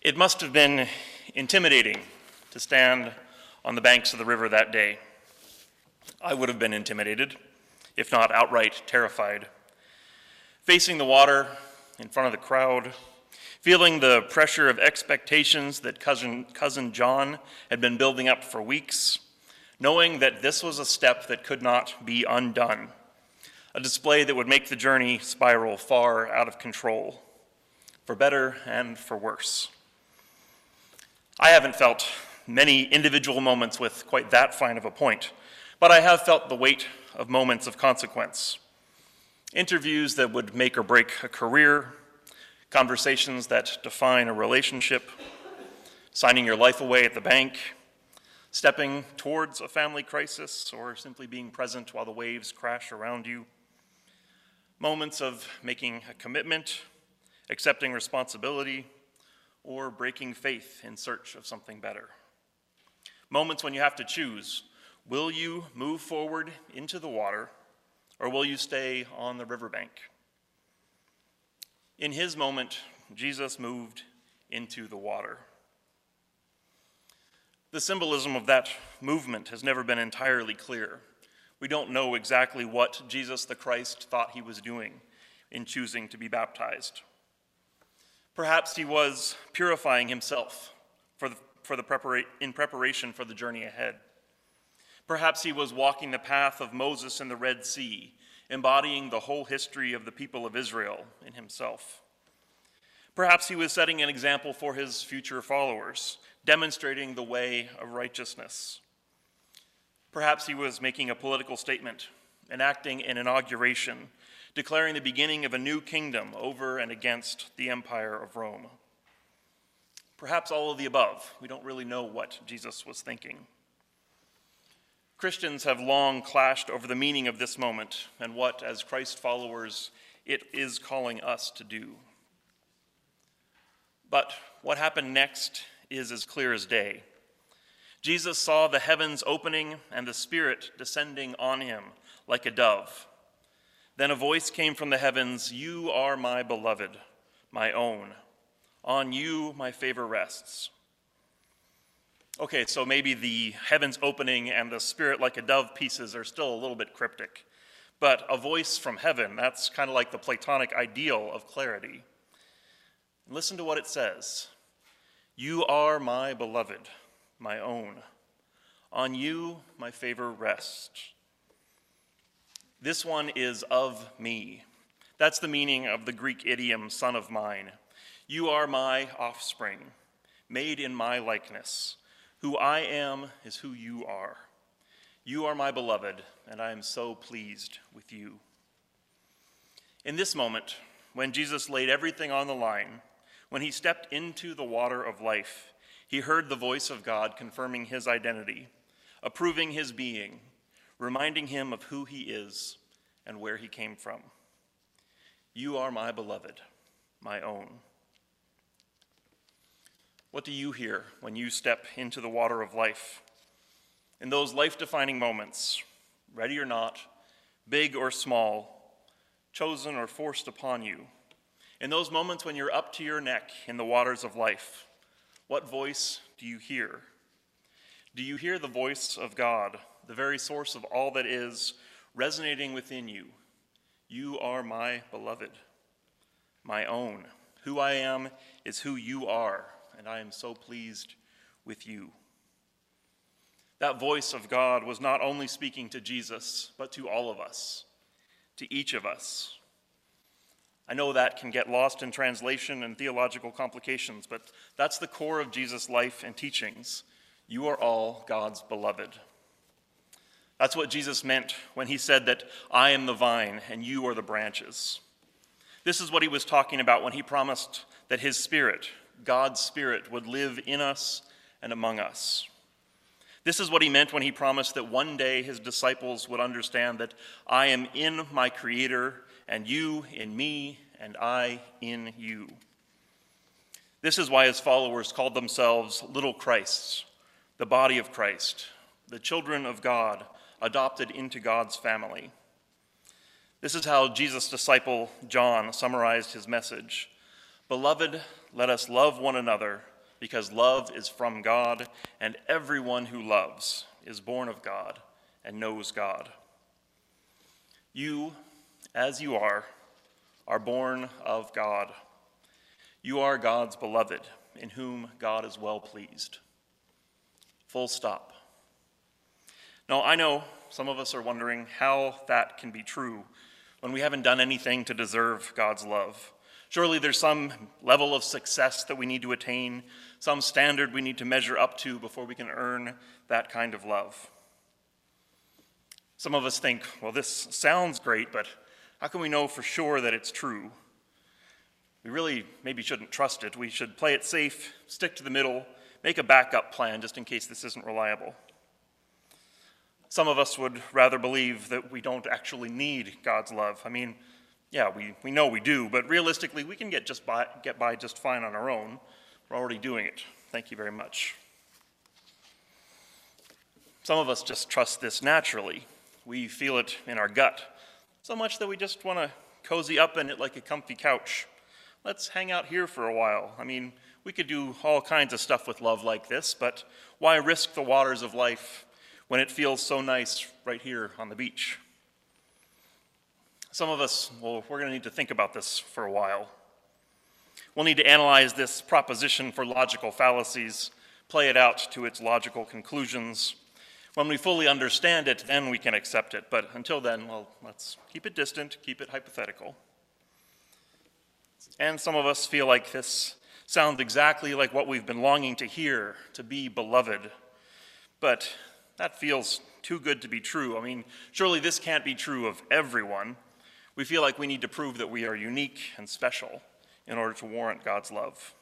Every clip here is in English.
It must have been intimidating to stand on the banks of the river that day. I would have been intimidated, if not outright terrified. Facing the water in front of the crowd, feeling the pressure of expectations that cousin, cousin John had been building up for weeks, knowing that this was a step that could not be undone, a display that would make the journey spiral far out of control, for better and for worse. I haven't felt many individual moments with quite that fine of a point, but I have felt the weight of moments of consequence. Interviews that would make or break a career, conversations that define a relationship, signing your life away at the bank, stepping towards a family crisis, or simply being present while the waves crash around you. Moments of making a commitment, accepting responsibility, or breaking faith in search of something better. Moments when you have to choose will you move forward into the water or will you stay on the riverbank? In his moment, Jesus moved into the water. The symbolism of that movement has never been entirely clear. We don't know exactly what Jesus the Christ thought he was doing in choosing to be baptized. Perhaps he was purifying himself for the, for the prepara- in preparation for the journey ahead. Perhaps he was walking the path of Moses in the Red Sea, embodying the whole history of the people of Israel in himself. Perhaps he was setting an example for his future followers, demonstrating the way of righteousness. Perhaps he was making a political statement, enacting an inauguration, declaring the beginning of a new kingdom over and against the empire of Rome. Perhaps all of the above. We don't really know what Jesus was thinking. Christians have long clashed over the meaning of this moment and what, as Christ followers, it is calling us to do. But what happened next is as clear as day. Jesus saw the heavens opening and the Spirit descending on him like a dove. Then a voice came from the heavens You are my beloved, my own. On you my favor rests. Okay, so maybe the heavens opening and the spirit like a dove pieces are still a little bit cryptic. But a voice from heaven, that's kind of like the Platonic ideal of clarity. Listen to what it says You are my beloved, my own. On you my favor rests. This one is of me. That's the meaning of the Greek idiom, son of mine. You are my offspring, made in my likeness. Who I am is who you are. You are my beloved, and I am so pleased with you. In this moment, when Jesus laid everything on the line, when he stepped into the water of life, he heard the voice of God confirming his identity, approving his being, reminding him of who he is and where he came from. You are my beloved, my own. What do you hear when you step into the water of life? In those life defining moments, ready or not, big or small, chosen or forced upon you, in those moments when you're up to your neck in the waters of life, what voice do you hear? Do you hear the voice of God the very source of all that is, resonating within you. You are my beloved, my own. Who I am is who you are, and I am so pleased with you. That voice of God was not only speaking to Jesus, but to all of us, to each of us. I know that can get lost in translation and theological complications, but that's the core of Jesus' life and teachings. You are all God's beloved. That's what Jesus meant when he said that I am the vine and you are the branches. This is what he was talking about when he promised that his Spirit, God's Spirit, would live in us and among us. This is what he meant when he promised that one day his disciples would understand that I am in my Creator, and you in me, and I in you. This is why his followers called themselves little Christs, the body of Christ, the children of God adopted into God's family. This is how Jesus' disciple John summarized his message Beloved, let us love one another, because love is from God, and everyone who loves is born of God and knows God. You, as you are, are born of God. You are God's beloved, in whom God is well pleased. Full stop. Now, I know some of us are wondering how that can be true when we haven't done anything to deserve God's love. Surely there's some level of success that we need to attain, some standard we need to measure up to before we can earn that kind of love. Some of us think, well, this sounds great, but how can we know for sure that it's true? We really maybe shouldn't trust it. We should play it safe, stick to the middle, make a backup plan just in case this isn't reliable. Some of us would rather believe that we don't actually need God's love. I mean, yeah, we, we know we do, but realistically, we can get, just by, get by just fine on our own. We're already doing it. Thank you very much. Some of us just trust this naturally. We feel it in our gut, so much that we just want to cozy up in it like a comfy couch. Let's hang out here for a while. I mean, we could do all kinds of stuff with love like this, but why risk the waters of life when it feels so nice right here on the beach? Some of us, well, we're going to need to think about this for a while. We'll need to analyze this proposition for logical fallacies, play it out to its logical conclusions. When we fully understand it, then we can accept it. But until then, well, let's keep it distant, keep it hypothetical. And some of us feel like this sounds exactly like what we've been longing to hear to be beloved. But that feels too good to be true. I mean, surely this can't be true of everyone. We feel like we need to prove that we are unique and special in order to warrant God's love.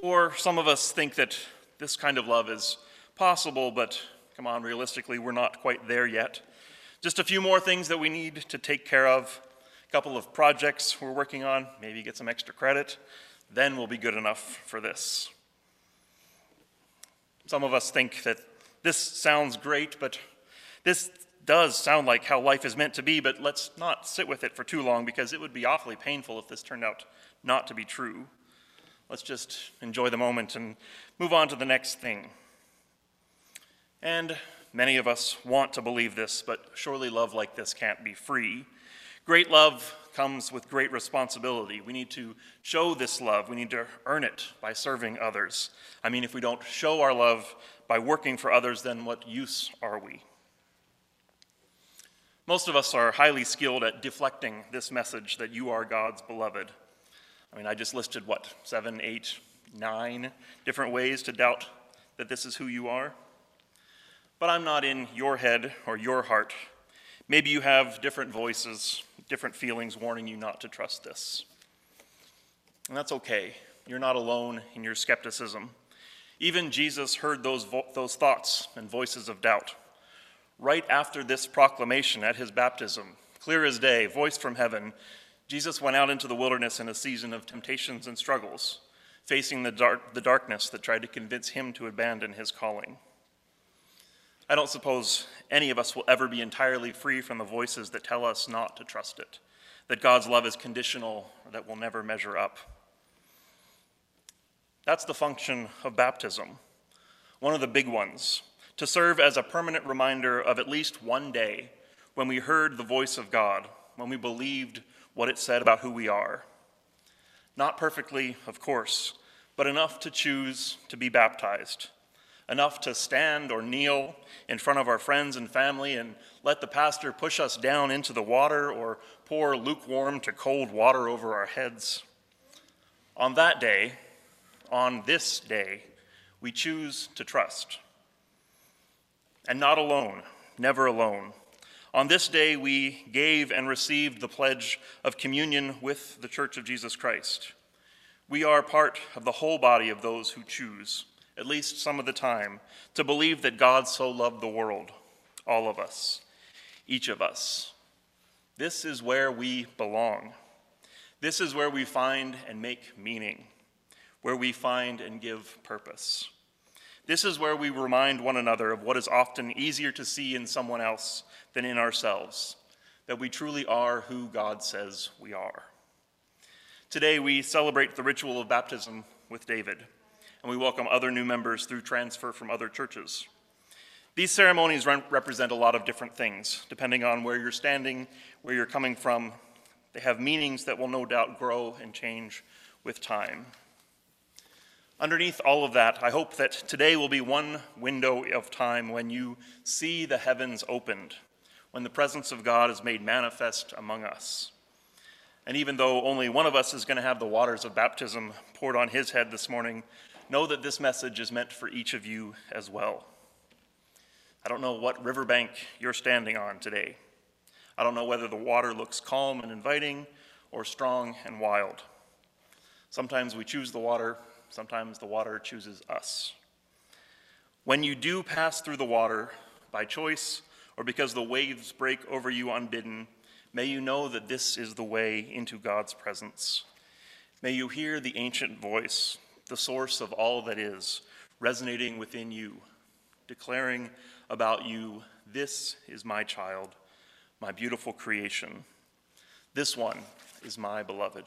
Or some of us think that this kind of love is possible, but come on, realistically, we're not quite there yet. Just a few more things that we need to take care of, a couple of projects we're working on, maybe get some extra credit, then we'll be good enough for this. Some of us think that this sounds great, but this does sound like how life is meant to be, but let's not sit with it for too long because it would be awfully painful if this turned out not to be true. Let's just enjoy the moment and move on to the next thing. And many of us want to believe this, but surely love like this can't be free. Great love comes with great responsibility. We need to show this love. We need to earn it by serving others. I mean, if we don't show our love by working for others, then what use are we? Most of us are highly skilled at deflecting this message that you are God's beloved. I mean, I just listed what, seven, eight, nine different ways to doubt that this is who you are? But I'm not in your head or your heart. Maybe you have different voices, different feelings warning you not to trust this. And that's okay. You're not alone in your skepticism. Even Jesus heard those, vo- those thoughts and voices of doubt right after this proclamation at his baptism, clear as day, voice from heaven, Jesus went out into the wilderness in a season of temptations and struggles, facing the, dark, the darkness that tried to convince him to abandon his calling. I don't suppose any of us will ever be entirely free from the voices that tell us not to trust it, that God's love is conditional, or that we'll never measure up. That's the function of baptism, one of the big ones to serve as a permanent reminder of at least one day when we heard the voice of God, when we believed what it said about who we are. Not perfectly, of course, but enough to choose to be baptized, enough to stand or kneel in front of our friends and family and let the pastor push us down into the water or pour lukewarm to cold water over our heads. On that day, on this day, we choose to trust and not alone, never alone. On this day, we gave and received the pledge of communion with the Church of Jesus Christ. We are part of the whole body of those who choose, at least some of the time, to believe that God so loved the world, all of us, each of us. This is where we belong. This is where we find and make meaning, where we find and give purpose. This is where we remind one another of what is often easier to see in someone else than in ourselves that we truly are who God says we are. Today, we celebrate the ritual of baptism with David, and we welcome other new members through transfer from other churches. These ceremonies re- represent a lot of different things, depending on where you're standing, where you're coming from. They have meanings that will no doubt grow and change with time. Underneath all of that, I hope that today will be one window of time when you see the heavens opened, when the presence of God is made manifest among us. And even though only one of us is going to have the waters of baptism poured on his head this morning, know that this message is meant for each of you as well. I don't know what riverbank you're standing on today. I don't know whether the water looks calm and inviting or strong and wild. Sometimes we choose the water, sometimes the water chooses us. When you do pass through the water, by choice or because the waves break over you unbidden, may you know that this is the way into God's presence. May you hear the ancient voice, the source of all that is, resonating within you, declaring about you, This is my child, my beautiful creation. This one is my beloved.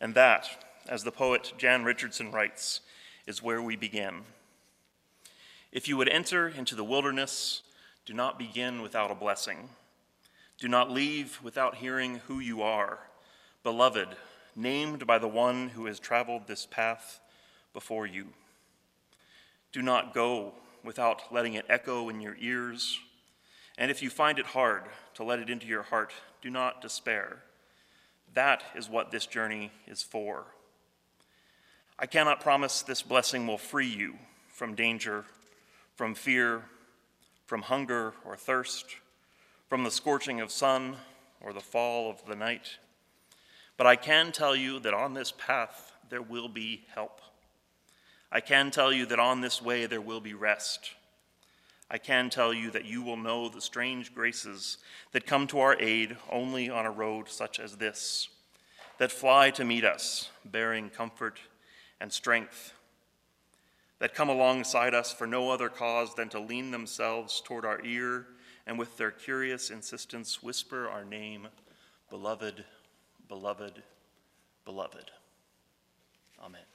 And that, as the poet Jan Richardson writes, is where we begin. If you would enter into the wilderness, do not begin without a blessing. Do not leave without hearing who you are, beloved, named by the one who has traveled this path before you. Do not go without letting it echo in your ears. And if you find it hard to let it into your heart, do not despair. That is what this journey is for. I cannot promise this blessing will free you from danger, from fear, from hunger or thirst, from the scorching of sun or the fall of the night. But I can tell you that on this path there will be help. I can tell you that on this way there will be rest. I can tell you that you will know the strange graces that come to our aid only on a road such as this, that fly to meet us, bearing comfort and strength, that come alongside us for no other cause than to lean themselves toward our ear and with their curious insistence whisper our name, beloved, beloved, beloved. Amen.